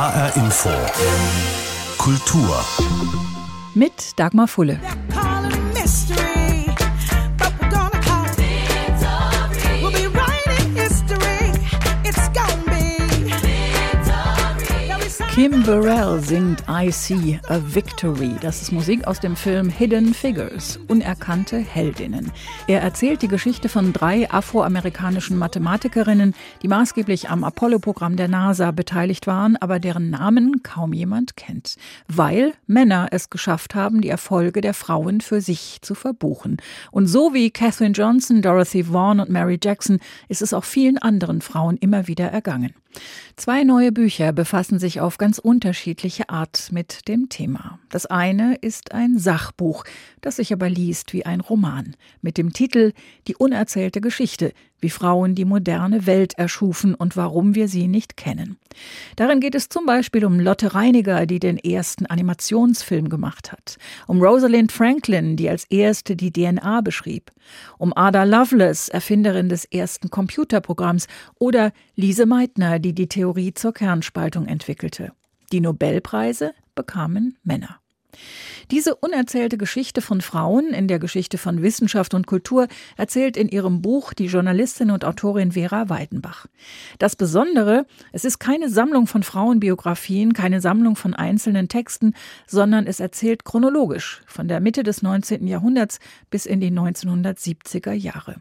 HR Info. Kultur. Mit Dagmar Fulle. Kim Burrell singt I See a Victory. Das ist Musik aus dem Film Hidden Figures, unerkannte Heldinnen. Er erzählt die Geschichte von drei afroamerikanischen Mathematikerinnen, die maßgeblich am Apollo-Programm der NASA beteiligt waren, aber deren Namen kaum jemand kennt, weil Männer es geschafft haben, die Erfolge der Frauen für sich zu verbuchen. Und so wie Katherine Johnson, Dorothy Vaughan und Mary Jackson ist es auch vielen anderen Frauen immer wieder ergangen. Zwei neue Bücher befassen sich auf ganz unterschiedliche Art mit dem Thema. Das eine ist ein Sachbuch, das sich aber liest wie ein Roman, mit dem Titel Die unerzählte Geschichte, wie Frauen die moderne Welt erschufen und warum wir sie nicht kennen. Darin geht es zum Beispiel um Lotte Reiniger, die den ersten Animationsfilm gemacht hat, um Rosalind Franklin, die als erste die DNA beschrieb, um Ada Lovelace, Erfinderin des ersten Computerprogramms, oder Lise Meitner, die die Theorie zur Kernspaltung entwickelte. Die Nobelpreise bekamen Männer. Diese unerzählte Geschichte von Frauen in der Geschichte von Wissenschaft und Kultur erzählt in ihrem Buch die Journalistin und Autorin Vera Weidenbach. Das Besondere, es ist keine Sammlung von Frauenbiografien, keine Sammlung von einzelnen Texten, sondern es erzählt chronologisch von der Mitte des 19. Jahrhunderts bis in die 1970er Jahre.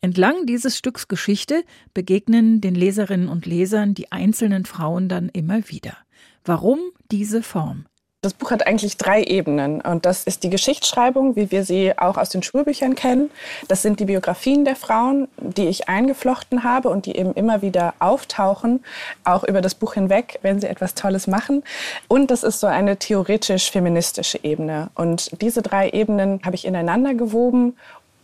Entlang dieses Stücks Geschichte begegnen den Leserinnen und Lesern die einzelnen Frauen dann immer wieder. Warum diese Form? Das Buch hat eigentlich drei Ebenen. Und das ist die Geschichtsschreibung, wie wir sie auch aus den Schulbüchern kennen. Das sind die Biografien der Frauen, die ich eingeflochten habe und die eben immer wieder auftauchen, auch über das Buch hinweg, wenn sie etwas Tolles machen. Und das ist so eine theoretisch-feministische Ebene. Und diese drei Ebenen habe ich ineinander gewoben,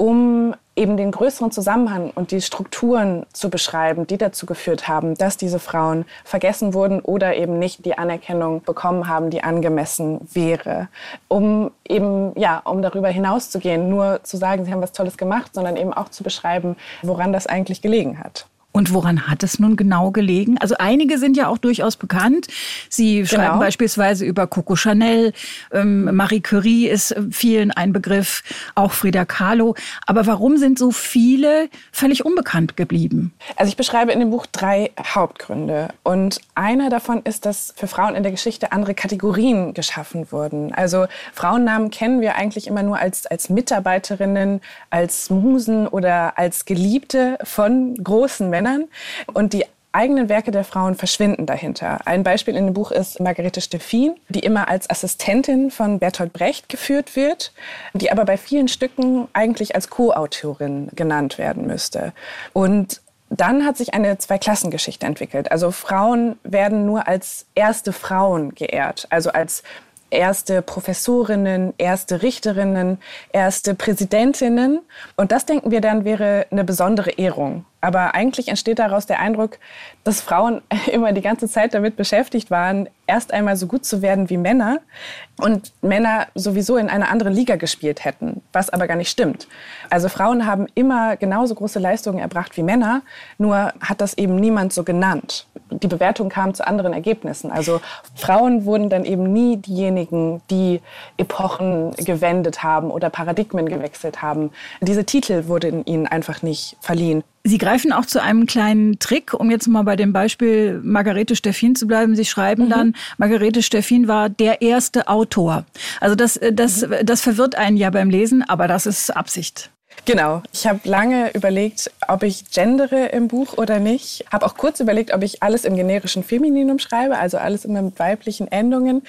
um eben den größeren Zusammenhang und die Strukturen zu beschreiben, die dazu geführt haben, dass diese Frauen vergessen wurden oder eben nicht die Anerkennung bekommen haben, die angemessen wäre. Um eben, ja, um darüber hinauszugehen, nur zu sagen, sie haben was Tolles gemacht, sondern eben auch zu beschreiben, woran das eigentlich gelegen hat. Und woran hat es nun genau gelegen? Also einige sind ja auch durchaus bekannt. Sie genau. schreiben beispielsweise über Coco Chanel, ähm, Marie Curie ist äh, vielen ein Begriff, auch Frida Kahlo. Aber warum sind so viele völlig unbekannt geblieben? Also ich beschreibe in dem Buch drei Hauptgründe. Und einer davon ist, dass für Frauen in der Geschichte andere Kategorien geschaffen wurden. Also Frauennamen kennen wir eigentlich immer nur als, als Mitarbeiterinnen, als Musen oder als Geliebte von großen Männern. Männern. Und die eigenen Werke der Frauen verschwinden dahinter. Ein Beispiel in dem Buch ist Margarete Steffin, die immer als Assistentin von Bertolt Brecht geführt wird, die aber bei vielen Stücken eigentlich als Co-Autorin genannt werden müsste. Und dann hat sich eine Zweiklassengeschichte entwickelt. Also Frauen werden nur als erste Frauen geehrt, also als erste Professorinnen, erste Richterinnen, erste Präsidentinnen. Und das denken wir dann wäre eine besondere Ehrung. Aber eigentlich entsteht daraus der Eindruck, dass Frauen immer die ganze Zeit damit beschäftigt waren, erst einmal so gut zu werden wie Männer und Männer sowieso in einer anderen Liga gespielt hätten, was aber gar nicht stimmt. Also Frauen haben immer genauso große Leistungen erbracht wie Männer, nur hat das eben niemand so genannt. Die Bewertung kam zu anderen Ergebnissen. Also Frauen wurden dann eben nie diejenigen, die Epochen gewendet haben oder Paradigmen gewechselt haben. Diese Titel wurden ihnen einfach nicht verliehen. Sie greifen auch zu einem kleinen Trick, um jetzt mal bei dem Beispiel Margarete Steffin zu bleiben. Sie schreiben mhm. dann, Margarete Steffin war der erste Autor. Also das, äh, das, mhm. das verwirrt einen ja beim Lesen, aber das ist Absicht. Genau. Ich habe lange überlegt, ob ich gendere im Buch oder nicht. Habe auch kurz überlegt, ob ich alles im generischen Femininum schreibe, also alles immer mit weiblichen Endungen.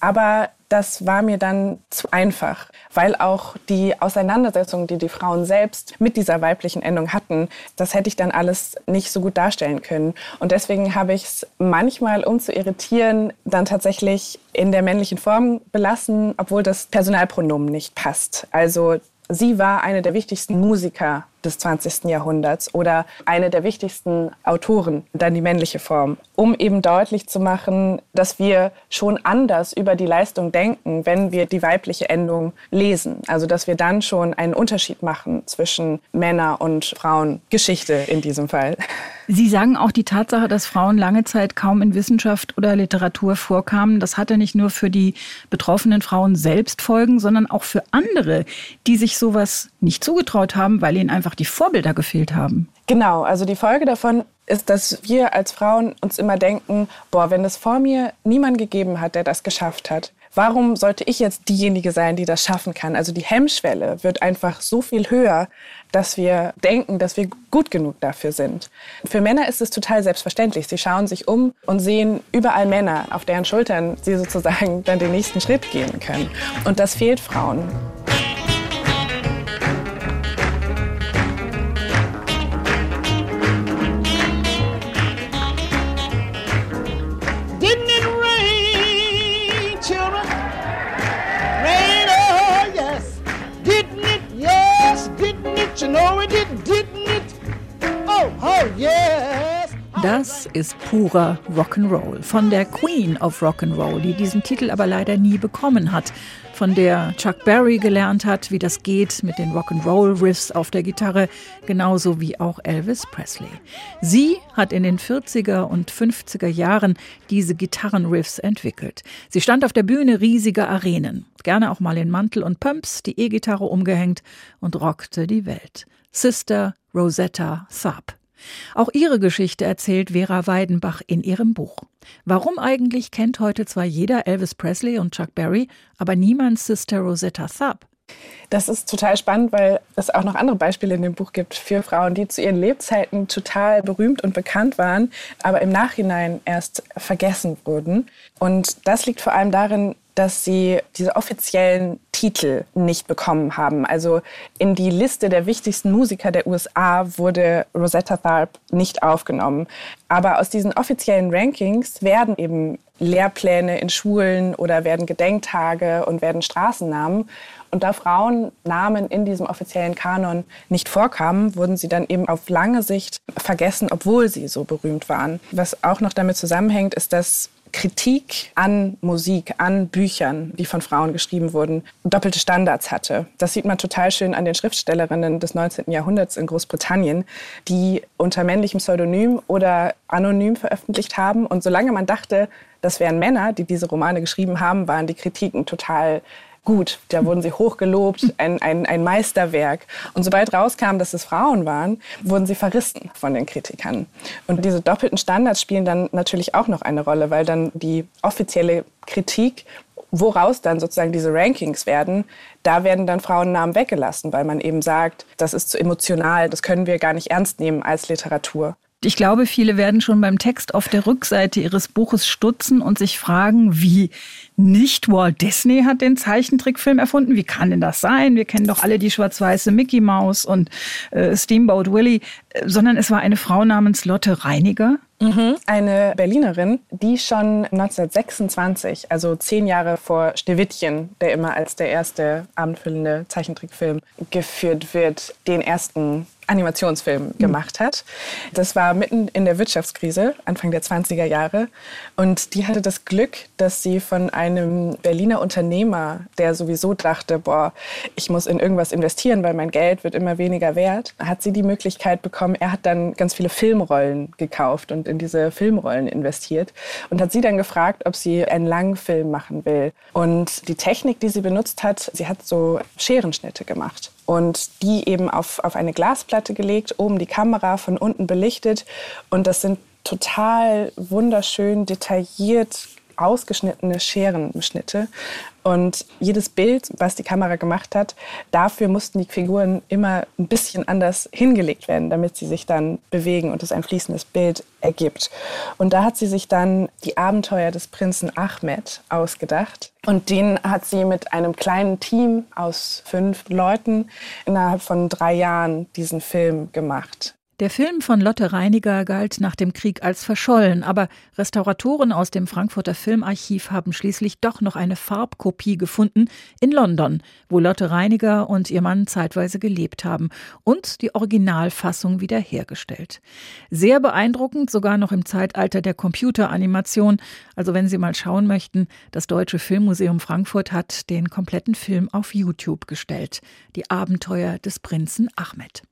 Aber das war mir dann zu einfach, weil auch die Auseinandersetzung, die die Frauen selbst mit dieser weiblichen Endung hatten, das hätte ich dann alles nicht so gut darstellen können. Und deswegen habe ich es manchmal, um zu irritieren, dann tatsächlich in der männlichen Form belassen, obwohl das Personalpronomen nicht passt. Also sie war eine der wichtigsten Musiker des 20. Jahrhunderts oder eine der wichtigsten Autoren, dann die männliche Form, um eben deutlich zu machen, dass wir schon anders über die Leistung denken, wenn wir die weibliche Endung lesen. Also dass wir dann schon einen Unterschied machen zwischen Männer- und Frauengeschichte in diesem Fall. Sie sagen auch die Tatsache, dass Frauen lange Zeit kaum in Wissenschaft oder Literatur vorkamen, das hatte nicht nur für die betroffenen Frauen selbst Folgen, sondern auch für andere, die sich sowas nicht zugetraut haben, weil ihnen einfach die Vorbilder gefehlt haben. Genau, also die Folge davon ist, dass wir als Frauen uns immer denken, boah, wenn es vor mir niemand gegeben hat, der das geschafft hat, warum sollte ich jetzt diejenige sein, die das schaffen kann? Also die Hemmschwelle wird einfach so viel höher, dass wir denken, dass wir gut genug dafür sind. Für Männer ist es total selbstverständlich. Sie schauen sich um und sehen überall Männer, auf deren Schultern sie sozusagen dann den nächsten Schritt gehen können. Und das fehlt Frauen. Das ist purer Rock'n'Roll von der Queen of Rock'n'Roll, die diesen Titel aber leider nie bekommen hat, von der Chuck Berry gelernt hat, wie das geht mit den Rock'n'Roll-Riffs auf der Gitarre, genauso wie auch Elvis Presley. Sie hat in den 40er und 50er Jahren diese Gitarrenriffs entwickelt. Sie stand auf der Bühne riesiger Arenen, gerne auch mal in Mantel und Pumps, die E-Gitarre umgehängt und rockte die Welt. Sister Rosetta Tharpe. Auch ihre Geschichte erzählt Vera Weidenbach in ihrem Buch. Warum eigentlich kennt heute zwar jeder Elvis Presley und Chuck Berry, aber niemand Sister Rosetta Tharpe? Das ist total spannend, weil es auch noch andere Beispiele in dem Buch gibt für Frauen, die zu ihren Lebzeiten total berühmt und bekannt waren, aber im Nachhinein erst vergessen wurden. Und das liegt vor allem darin, dass sie diese offiziellen Titel nicht bekommen haben. Also in die Liste der wichtigsten Musiker der USA wurde Rosetta Tharpe nicht aufgenommen. Aber aus diesen offiziellen Rankings werden eben Lehrpläne in Schulen oder werden Gedenktage und werden Straßennamen. Und da Frauennamen in diesem offiziellen Kanon nicht vorkamen, wurden sie dann eben auf lange Sicht vergessen, obwohl sie so berühmt waren. Was auch noch damit zusammenhängt, ist, dass Kritik an Musik, an Büchern, die von Frauen geschrieben wurden, doppelte Standards hatte. Das sieht man total schön an den Schriftstellerinnen des 19. Jahrhunderts in Großbritannien, die unter männlichem Pseudonym oder anonym veröffentlicht haben. Und solange man dachte, das wären Männer, die diese Romane geschrieben haben, waren die Kritiken total gut. Da wurden sie hochgelobt, ein, ein, ein Meisterwerk. Und sobald rauskam, dass es Frauen waren, wurden sie verrissen von den Kritikern. Und diese doppelten Standards spielen dann natürlich auch noch eine Rolle, weil dann die offizielle Kritik woraus dann sozusagen diese Rankings werden, da werden dann Frauennamen weggelassen, weil man eben sagt, das ist zu emotional, das können wir gar nicht ernst nehmen als Literatur. Ich glaube, viele werden schon beim Text auf der Rückseite ihres Buches stutzen und sich fragen, wie nicht Walt Disney hat den Zeichentrickfilm erfunden. Wie kann denn das sein? Wir kennen doch alle die schwarz-weiße Mickey Mouse und äh, Steamboat Willie, äh, sondern es war eine Frau namens Lotte Reiniger. Mhm. Eine Berlinerin, die schon 1926, also zehn Jahre vor Schneewittchen, der immer als der erste abendfüllende Zeichentrickfilm geführt wird, den ersten Animationsfilm gemacht hat. Das war mitten in der Wirtschaftskrise, Anfang der 20er Jahre. Und die hatte das Glück, dass sie von einem Berliner Unternehmer, der sowieso dachte, boah, ich muss in irgendwas investieren, weil mein Geld wird immer weniger wert, hat sie die Möglichkeit bekommen, er hat dann ganz viele Filmrollen gekauft und in diese Filmrollen investiert und hat sie dann gefragt, ob sie einen langen Film machen will. Und die Technik, die sie benutzt hat, sie hat so Scherenschnitte gemacht und die eben auf, auf eine Glasplatte gelegt, oben die Kamera von unten belichtet. Und das sind total wunderschön detailliert ausgeschnittene Scherenschnitte. Und jedes Bild, was die Kamera gemacht hat, dafür mussten die Figuren immer ein bisschen anders hingelegt werden, damit sie sich dann bewegen und es ein fließendes Bild ergibt. Und da hat sie sich dann die Abenteuer des Prinzen Ahmed ausgedacht. Und den hat sie mit einem kleinen Team aus fünf Leuten innerhalb von drei Jahren diesen Film gemacht. Der Film von Lotte Reiniger galt nach dem Krieg als verschollen, aber Restauratoren aus dem Frankfurter Filmarchiv haben schließlich doch noch eine Farbkopie gefunden in London, wo Lotte Reiniger und ihr Mann zeitweise gelebt haben und die Originalfassung wiederhergestellt. Sehr beeindruckend, sogar noch im Zeitalter der Computeranimation. Also wenn Sie mal schauen möchten, das Deutsche Filmmuseum Frankfurt hat den kompletten Film auf YouTube gestellt. Die Abenteuer des Prinzen Ahmed.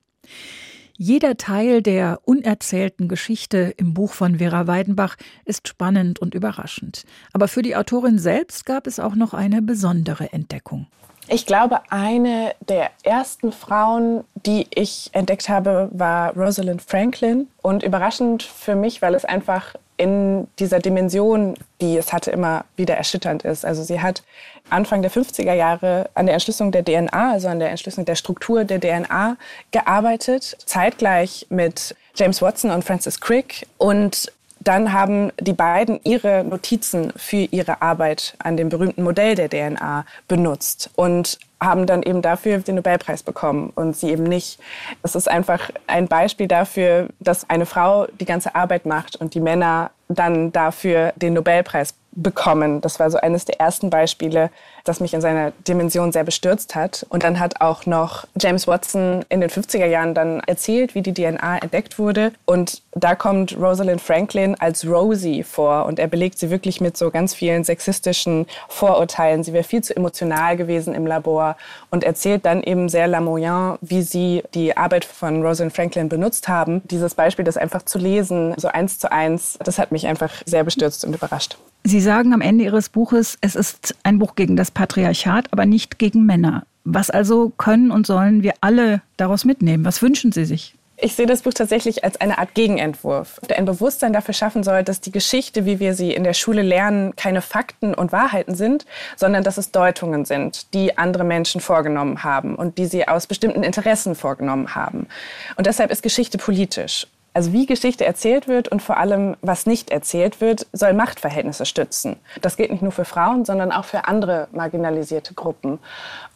Jeder Teil der unerzählten Geschichte im Buch von Vera Weidenbach ist spannend und überraschend. Aber für die Autorin selbst gab es auch noch eine besondere Entdeckung. Ich glaube, eine der ersten Frauen, die ich entdeckt habe, war Rosalind Franklin. Und überraschend für mich, weil es einfach in dieser Dimension, die es hatte, immer wieder erschütternd ist. Also sie hat Anfang der 50er Jahre an der Entschlüsselung der DNA, also an der Entschlüsselung der Struktur der DNA gearbeitet, zeitgleich mit James Watson und Francis Crick. Und dann haben die beiden ihre Notizen für ihre Arbeit an dem berühmten Modell der DNA benutzt und haben dann eben dafür den Nobelpreis bekommen und sie eben nicht. Es ist einfach ein Beispiel dafür, dass eine Frau die ganze Arbeit macht und die Männer dann dafür den Nobelpreis bekommen. Das war so eines der ersten Beispiele, das mich in seiner Dimension sehr bestürzt hat. Und dann hat auch noch James Watson in den 50er Jahren dann erzählt, wie die DNA entdeckt wurde. Und da kommt Rosalind Franklin als Rosie vor und er belegt sie wirklich mit so ganz vielen sexistischen Vorurteilen. Sie wäre viel zu emotional gewesen im Labor und erzählt dann eben sehr lamoyant, wie sie die Arbeit von Rosalind Franklin benutzt haben. Dieses Beispiel, das einfach zu lesen, so eins zu eins, das hat mich einfach sehr bestürzt und überrascht. Sie sagen am Ende Ihres Buches, es ist ein Buch gegen das Patriarchat, aber nicht gegen Männer. Was also können und sollen wir alle daraus mitnehmen? Was wünschen Sie sich? Ich sehe das Buch tatsächlich als eine Art Gegenentwurf, der ein Bewusstsein dafür schaffen soll, dass die Geschichte, wie wir sie in der Schule lernen, keine Fakten und Wahrheiten sind, sondern dass es Deutungen sind, die andere Menschen vorgenommen haben und die sie aus bestimmten Interessen vorgenommen haben. Und deshalb ist Geschichte politisch. Also wie Geschichte erzählt wird und vor allem, was nicht erzählt wird, soll Machtverhältnisse stützen. Das gilt nicht nur für Frauen, sondern auch für andere marginalisierte Gruppen.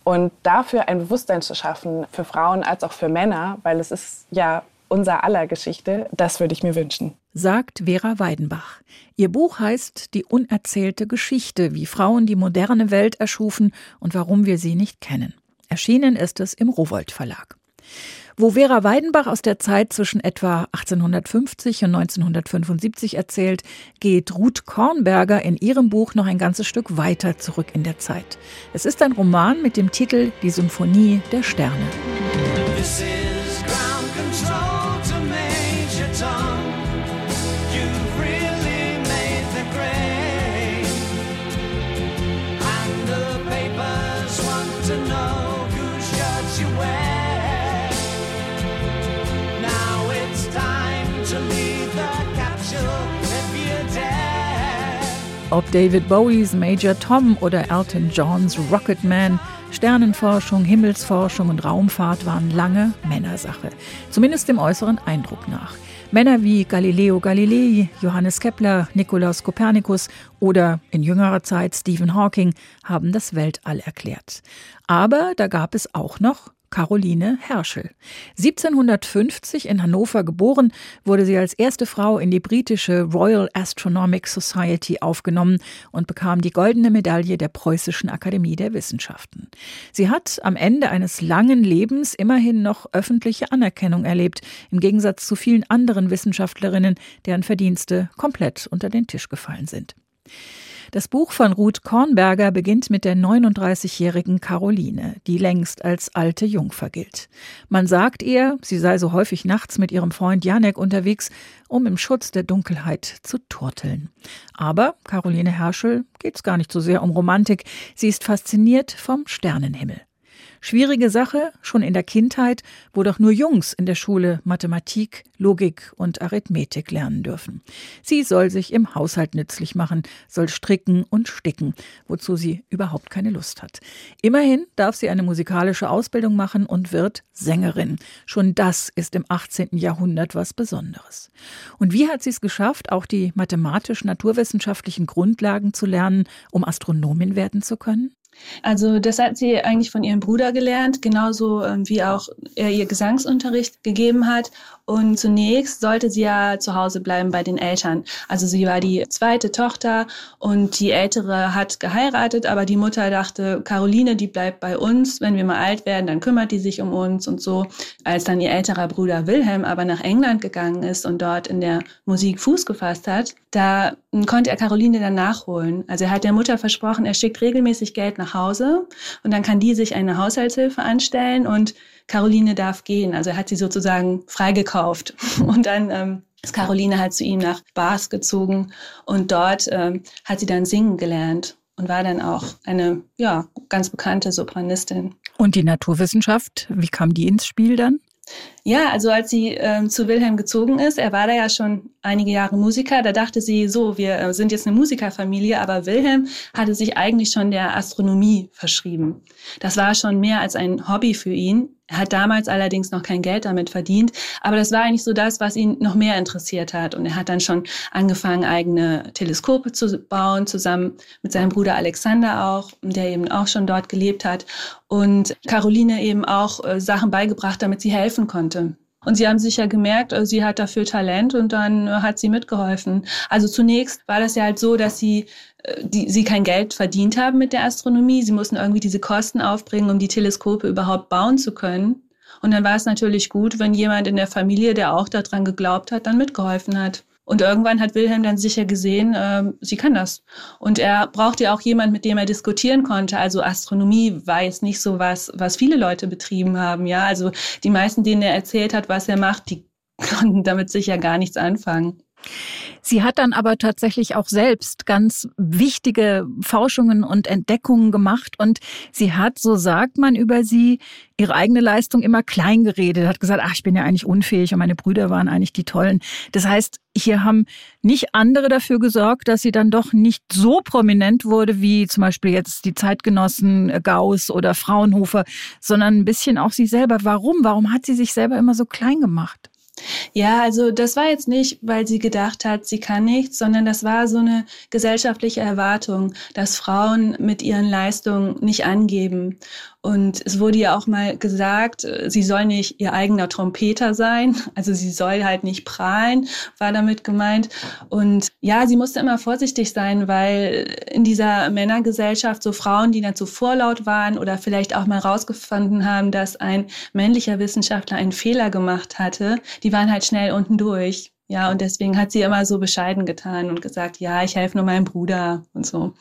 Und dafür ein Bewusstsein zu schaffen, für Frauen als auch für Männer, weil es ist ja unser aller Geschichte, das würde ich mir wünschen. Sagt Vera Weidenbach. Ihr Buch heißt Die unerzählte Geschichte, wie Frauen die moderne Welt erschufen und warum wir sie nicht kennen. Erschienen ist es im Rowold Verlag. Wo Vera Weidenbach aus der Zeit zwischen etwa 1850 und 1975 erzählt, geht Ruth Kornberger in ihrem Buch noch ein ganzes Stück weiter zurück in der Zeit. Es ist ein Roman mit dem Titel Die Symphonie der Sterne. Ob David Bowies Major Tom oder Elton Johns Rocketman, Sternenforschung, Himmelsforschung und Raumfahrt waren lange Männersache. Zumindest dem äußeren Eindruck nach. Männer wie Galileo Galilei, Johannes Kepler, Nikolaus Kopernikus oder in jüngerer Zeit Stephen Hawking haben das Weltall erklärt. Aber da gab es auch noch Caroline Herschel. 1750 in Hannover geboren, wurde sie als erste Frau in die britische Royal Astronomic Society aufgenommen und bekam die goldene Medaille der Preußischen Akademie der Wissenschaften. Sie hat am Ende eines langen Lebens immerhin noch öffentliche Anerkennung erlebt, im Gegensatz zu vielen anderen Wissenschaftlerinnen, deren Verdienste komplett unter den Tisch gefallen sind. Das Buch von Ruth Kornberger beginnt mit der 39-jährigen Caroline, die längst als alte Jungfer gilt. Man sagt ihr, sie sei so häufig nachts mit ihrem Freund Janek unterwegs, um im Schutz der Dunkelheit zu turteln. Aber Caroline Herschel geht's gar nicht so sehr um Romantik, sie ist fasziniert vom Sternenhimmel. Schwierige Sache, schon in der Kindheit, wo doch nur Jungs in der Schule Mathematik, Logik und Arithmetik lernen dürfen. Sie soll sich im Haushalt nützlich machen, soll stricken und sticken, wozu sie überhaupt keine Lust hat. Immerhin darf sie eine musikalische Ausbildung machen und wird Sängerin. Schon das ist im 18. Jahrhundert was Besonderes. Und wie hat sie es geschafft, auch die mathematisch-naturwissenschaftlichen Grundlagen zu lernen, um Astronomin werden zu können? Also das hat sie eigentlich von ihrem Bruder gelernt, genauso ähm, wie auch er ihr Gesangsunterricht gegeben hat. Und zunächst sollte sie ja zu Hause bleiben bei den Eltern. Also sie war die zweite Tochter und die ältere hat geheiratet, aber die Mutter dachte, Caroline, die bleibt bei uns. Wenn wir mal alt werden, dann kümmert die sich um uns und so. Als dann ihr älterer Bruder Wilhelm aber nach England gegangen ist und dort in der Musik Fuß gefasst hat, da konnte er Caroline dann nachholen. Also er hat der Mutter versprochen, er schickt regelmäßig Geld nach Hause und dann kann die sich eine Haushaltshilfe anstellen und Caroline darf gehen. Also er hat sie sozusagen freigekauft. Und dann ähm, ist Caroline halt zu ihm nach Bars gezogen und dort ähm, hat sie dann singen gelernt und war dann auch eine ja, ganz bekannte Sopranistin. Und die Naturwissenschaft, wie kam die ins Spiel dann? Ja, also als sie ähm, zu Wilhelm gezogen ist, er war da ja schon einige Jahre Musiker, da dachte sie so, wir äh, sind jetzt eine Musikerfamilie, aber Wilhelm hatte sich eigentlich schon der Astronomie verschrieben. Das war schon mehr als ein Hobby für ihn. Er hat damals allerdings noch kein Geld damit verdient, aber das war eigentlich so das, was ihn noch mehr interessiert hat. Und er hat dann schon angefangen, eigene Teleskope zu bauen, zusammen mit seinem Bruder Alexander auch, der eben auch schon dort gelebt hat. Und Caroline eben auch äh, Sachen beigebracht, damit sie helfen konnte. Und sie haben sicher gemerkt, äh, sie hat dafür Talent und dann äh, hat sie mitgeholfen. Also zunächst war das ja halt so, dass sie äh, die, sie kein Geld verdient haben mit der Astronomie. Sie mussten irgendwie diese Kosten aufbringen, um die Teleskope überhaupt bauen zu können. Und dann war es natürlich gut, wenn jemand in der Familie, der auch daran geglaubt hat, dann mitgeholfen hat. Und irgendwann hat Wilhelm dann sicher gesehen, äh, sie kann das. Und er brauchte ja auch jemand, mit dem er diskutieren konnte. Also Astronomie war jetzt nicht so was, was viele Leute betrieben haben. Ja, also die meisten, denen er erzählt hat, was er macht, die konnten damit sicher gar nichts anfangen. Sie hat dann aber tatsächlich auch selbst ganz wichtige Forschungen und Entdeckungen gemacht und sie hat, so sagt man über sie, ihre eigene Leistung immer klein geredet, hat gesagt, ach, ich bin ja eigentlich unfähig und meine Brüder waren eigentlich die Tollen. Das heißt, hier haben nicht andere dafür gesorgt, dass sie dann doch nicht so prominent wurde wie zum Beispiel jetzt die Zeitgenossen Gauss oder Fraunhofer, sondern ein bisschen auch sie selber. Warum? Warum hat sie sich selber immer so klein gemacht? Ja, also das war jetzt nicht, weil sie gedacht hat, sie kann nichts, sondern das war so eine gesellschaftliche Erwartung, dass Frauen mit ihren Leistungen nicht angeben. Und es wurde ja auch mal gesagt, sie soll nicht ihr eigener Trompeter sein, also sie soll halt nicht prahlen, war damit gemeint. Und ja, sie musste immer vorsichtig sein, weil in dieser Männergesellschaft so Frauen, die dann zu vorlaut waren oder vielleicht auch mal rausgefunden haben, dass ein männlicher Wissenschaftler einen Fehler gemacht hatte, die waren halt schnell unten durch. Ja, und deswegen hat sie immer so bescheiden getan und gesagt, ja, ich helfe nur meinem Bruder und so.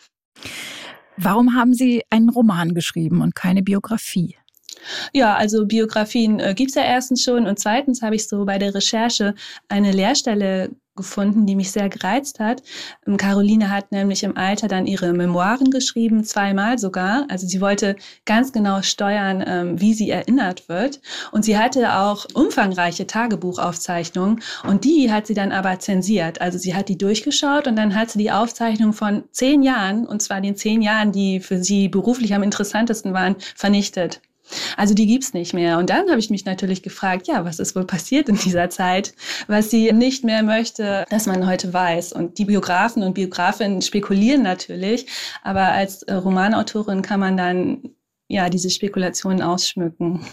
Warum haben Sie einen Roman geschrieben und keine Biografie? Ja, also Biografien äh, gibt's ja erstens schon und zweitens habe ich so bei der Recherche eine Lehrstelle gefunden, die mich sehr gereizt hat. Ähm, Caroline hat nämlich im Alter dann ihre Memoiren geschrieben, zweimal sogar. Also sie wollte ganz genau steuern, ähm, wie sie erinnert wird. Und sie hatte auch umfangreiche Tagebuchaufzeichnungen und die hat sie dann aber zensiert. Also sie hat die durchgeschaut und dann hat sie die Aufzeichnung von zehn Jahren, und zwar den zehn Jahren, die für sie beruflich am interessantesten waren, vernichtet. Also die gibt's nicht mehr. Und dann habe ich mich natürlich gefragt, ja, was ist wohl passiert in dieser Zeit, was sie nicht mehr möchte, dass man heute weiß. Und die Biografen und Biografinnen spekulieren natürlich, aber als äh, Romanautorin kann man dann ja diese Spekulationen ausschmücken.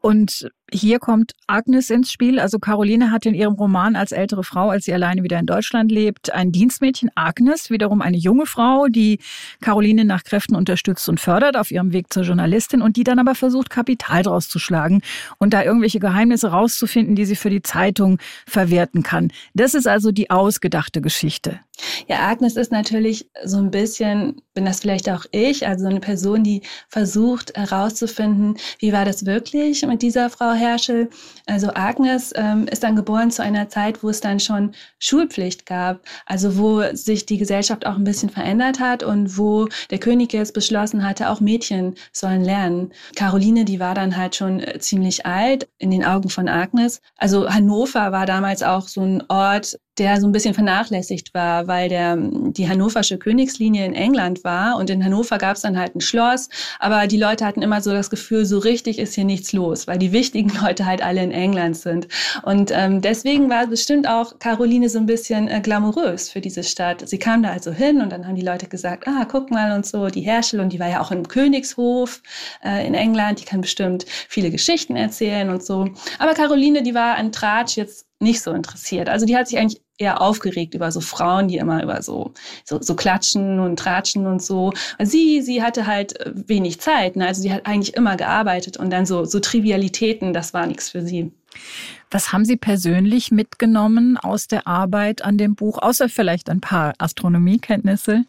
Und hier kommt Agnes ins Spiel. Also Caroline hat in ihrem Roman als ältere Frau, als sie alleine wieder in Deutschland lebt, ein Dienstmädchen, Agnes, wiederum eine junge Frau, die Caroline nach Kräften unterstützt und fördert auf ihrem Weg zur Journalistin und die dann aber versucht, Kapital draus zu schlagen und da irgendwelche Geheimnisse rauszufinden, die sie für die Zeitung verwerten kann. Das ist also die ausgedachte Geschichte. Ja, Agnes ist natürlich so ein bisschen, bin das vielleicht auch ich, also eine Person, die versucht herauszufinden, wie war das wirklich mit dieser Frau Herschel. Also Agnes ähm, ist dann geboren zu einer Zeit, wo es dann schon Schulpflicht gab, also wo sich die Gesellschaft auch ein bisschen verändert hat und wo der König jetzt beschlossen hatte, auch Mädchen sollen lernen. Caroline, die war dann halt schon äh, ziemlich alt in den Augen von Agnes. Also Hannover war damals auch so ein Ort, der so ein bisschen vernachlässigt war, weil der die hannoversche Königslinie in England war und in Hannover gab es dann halt ein Schloss, aber die Leute hatten immer so das Gefühl, so richtig ist hier nichts los, weil die wichtigen Leute halt alle in England sind. Und ähm, deswegen war bestimmt auch Caroline so ein bisschen äh, glamourös für diese Stadt. Sie kam da also hin und dann haben die Leute gesagt, ah, guck mal und so, die Herschel und die war ja auch im Königshof äh, in England, die kann bestimmt viele Geschichten erzählen und so. Aber Caroline, die war an Tratsch jetzt nicht so interessiert. Also die hat sich eigentlich eher aufgeregt über so Frauen, die immer über so, so, so klatschen und tratschen und so. Sie, sie hatte halt äh, wenig Zeit. Ne? Also sie hat eigentlich immer gearbeitet und dann so, so Trivialitäten, das war nichts für sie. Was haben Sie persönlich mitgenommen aus der Arbeit an dem Buch, außer vielleicht ein paar Astronomiekenntnisse?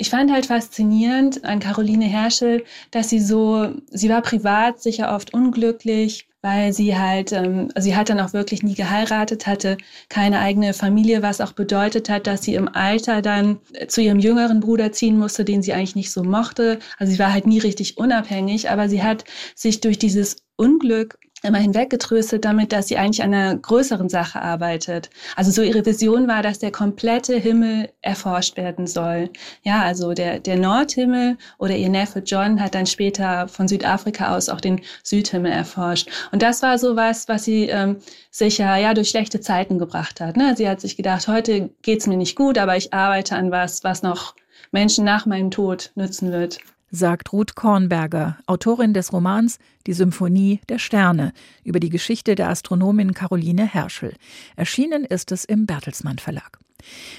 Ich fand halt faszinierend an Caroline Herschel, dass sie so, sie war privat sicher oft unglücklich, weil sie halt, ähm, sie hat dann auch wirklich nie geheiratet, hatte keine eigene Familie, was auch bedeutet hat, dass sie im Alter dann zu ihrem jüngeren Bruder ziehen musste, den sie eigentlich nicht so mochte. Also sie war halt nie richtig unabhängig, aber sie hat sich durch dieses Unglück immer hinweggetröstet damit, dass sie eigentlich an einer größeren Sache arbeitet. Also so ihre Vision war, dass der komplette Himmel erforscht werden soll. Ja, also der, der Nordhimmel oder ihr Neffe John hat dann später von Südafrika aus auch den Südhimmel erforscht. Und das war so was, was sie ähm, sicher ja durch schlechte Zeiten gebracht hat. Ne? Sie hat sich gedacht, heute geht's mir nicht gut, aber ich arbeite an was, was noch Menschen nach meinem Tod nützen wird sagt Ruth Kornberger, Autorin des Romans Die Symphonie der Sterne über die Geschichte der Astronomin Caroline Herschel. Erschienen ist es im Bertelsmann Verlag.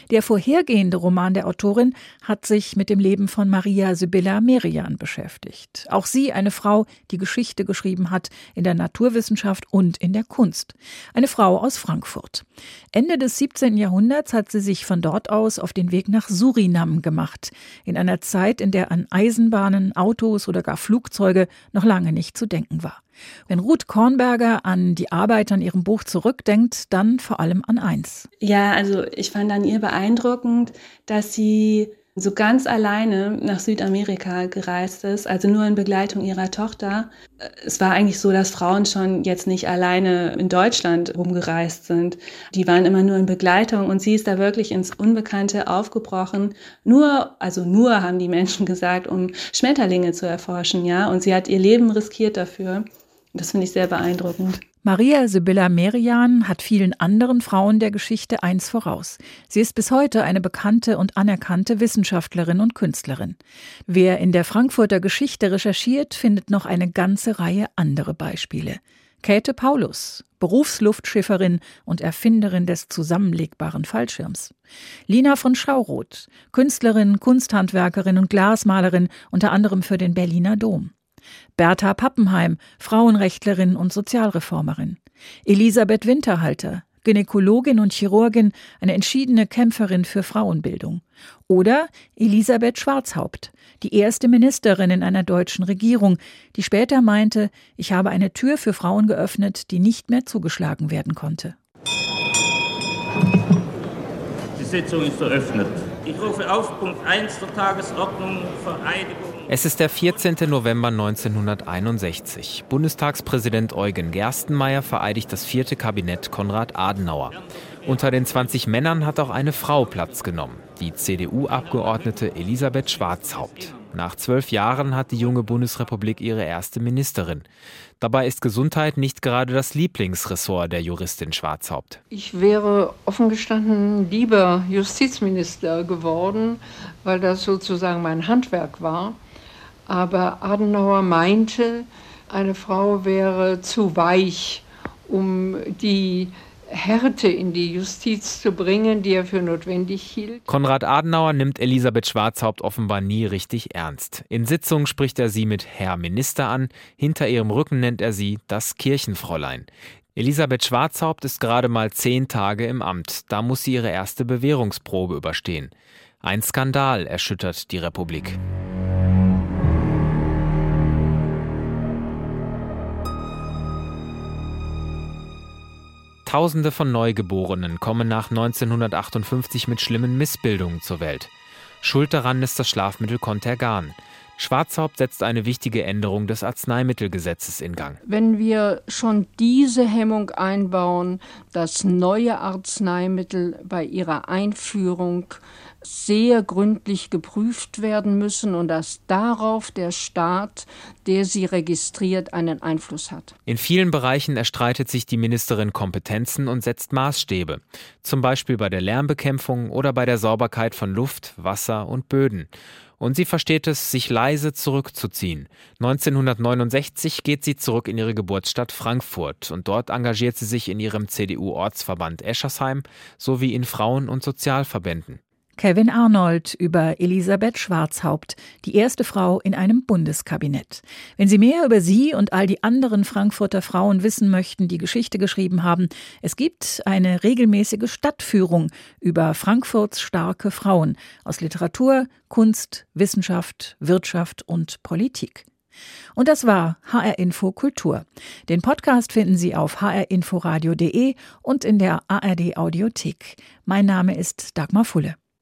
Der vorhergehende Roman der Autorin hat sich mit dem Leben von Maria Sibylla Merian beschäftigt. Auch sie eine Frau, die Geschichte geschrieben hat in der Naturwissenschaft und in der Kunst. Eine Frau aus Frankfurt. Ende des 17. Jahrhunderts hat sie sich von dort aus auf den Weg nach Surinam gemacht, in einer Zeit, in der an Eisenbahnen, Autos oder gar Flugzeuge noch lange nicht zu denken war. Wenn Ruth Kornberger an die Arbeit an ihrem Buch zurückdenkt, dann vor allem an eins. Ja, also ich an ihr beeindruckend, dass sie so ganz alleine nach Südamerika gereist ist, also nur in Begleitung ihrer Tochter. Es war eigentlich so, dass Frauen schon jetzt nicht alleine in Deutschland rumgereist sind. Die waren immer nur in Begleitung und sie ist da wirklich ins Unbekannte aufgebrochen. Nur, also nur haben die Menschen gesagt, um Schmetterlinge zu erforschen, ja. Und sie hat ihr Leben riskiert dafür. Das finde ich sehr beeindruckend. Maria Sibylla Merian hat vielen anderen Frauen der Geschichte eins voraus. Sie ist bis heute eine bekannte und anerkannte Wissenschaftlerin und Künstlerin. Wer in der Frankfurter Geschichte recherchiert, findet noch eine ganze Reihe andere Beispiele. Käthe Paulus, Berufsluftschifferin und Erfinderin des zusammenlegbaren Fallschirms. Lina von Schauroth, Künstlerin, Kunsthandwerkerin und Glasmalerin, unter anderem für den Berliner Dom. Bertha Pappenheim, Frauenrechtlerin und Sozialreformerin. Elisabeth Winterhalter, Gynäkologin und Chirurgin, eine entschiedene Kämpferin für Frauenbildung. Oder Elisabeth Schwarzhaupt, die erste Ministerin in einer deutschen Regierung, die später meinte, ich habe eine Tür für Frauen geöffnet, die nicht mehr zugeschlagen werden konnte. Die Sitzung ist eröffnet. Ich rufe auf Punkt 1 der Tagesordnung Vereidigung es ist der 14. November 1961. Bundestagspräsident Eugen Gerstenmaier vereidigt das vierte Kabinett Konrad Adenauer. Unter den 20 Männern hat auch eine Frau Platz genommen, die CDU-Abgeordnete Elisabeth Schwarzhaupt. Nach zwölf Jahren hat die junge Bundesrepublik ihre erste Ministerin. Dabei ist Gesundheit nicht gerade das Lieblingsressort der Juristin Schwarzhaupt. Ich wäre offen gestanden lieber Justizminister geworden, weil das sozusagen mein Handwerk war. Aber Adenauer meinte, eine Frau wäre zu weich, um die Härte in die Justiz zu bringen, die er für notwendig hielt. Konrad Adenauer nimmt Elisabeth Schwarzhaupt offenbar nie richtig ernst. In Sitzungen spricht er sie mit Herr Minister an, hinter ihrem Rücken nennt er sie das Kirchenfräulein. Elisabeth Schwarzhaupt ist gerade mal zehn Tage im Amt. Da muss sie ihre erste Bewährungsprobe überstehen. Ein Skandal erschüttert die Republik. Tausende von Neugeborenen kommen nach 1958 mit schlimmen Missbildungen zur Welt. Schuld daran ist das Schlafmittel Contergan. Schwarzhaupt setzt eine wichtige Änderung des Arzneimittelgesetzes in Gang. Wenn wir schon diese Hemmung einbauen, dass neue Arzneimittel bei ihrer Einführung sehr gründlich geprüft werden müssen und dass darauf der Staat, der sie registriert, einen Einfluss hat. In vielen Bereichen erstreitet sich die Ministerin Kompetenzen und setzt Maßstäbe, zum Beispiel bei der Lärmbekämpfung oder bei der Sauberkeit von Luft, Wasser und Böden. Und sie versteht es, sich leise zurückzuziehen. 1969 geht sie zurück in ihre Geburtsstadt Frankfurt und dort engagiert sie sich in ihrem CDU-Ortsverband Eschersheim sowie in Frauen- und Sozialverbänden. Kevin Arnold über Elisabeth Schwarzhaupt, die erste Frau in einem Bundeskabinett. Wenn Sie mehr über sie und all die anderen Frankfurter Frauen wissen möchten, die Geschichte geschrieben haben, es gibt eine regelmäßige Stadtführung über Frankfurts starke Frauen aus Literatur, Kunst, Wissenschaft, Wirtschaft und Politik. Und das war HR Info Kultur. Den Podcast finden Sie auf hrinforadio.de und in der ARD Audiothek. Mein Name ist Dagmar Fulle.